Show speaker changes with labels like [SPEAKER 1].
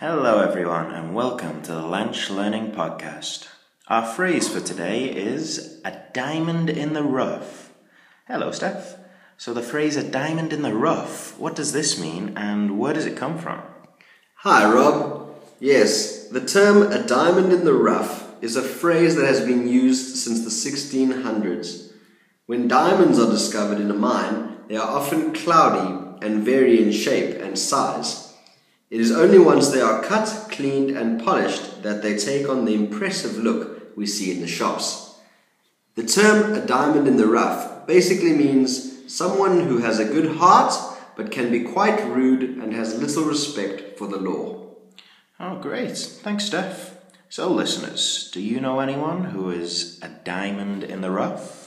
[SPEAKER 1] Hello, everyone, and welcome to the Lunch Learning Podcast. Our phrase for today is a diamond in the rough. Hello, Steph. So, the phrase a diamond in the rough, what does this mean and where does it come from?
[SPEAKER 2] Hi, Rob. Yes, the term a diamond in the rough is a phrase that has been used since the 1600s. When diamonds are discovered in a mine, they are often cloudy and vary in shape and size. It is only once they are cut, cleaned, and polished that they take on the impressive look we see in the shops. The term a diamond in the rough basically means someone who has a good heart but can be quite rude and has little respect for the law.
[SPEAKER 1] Oh, great. Thanks, Steph. So, listeners, do you know anyone who is a diamond in the rough?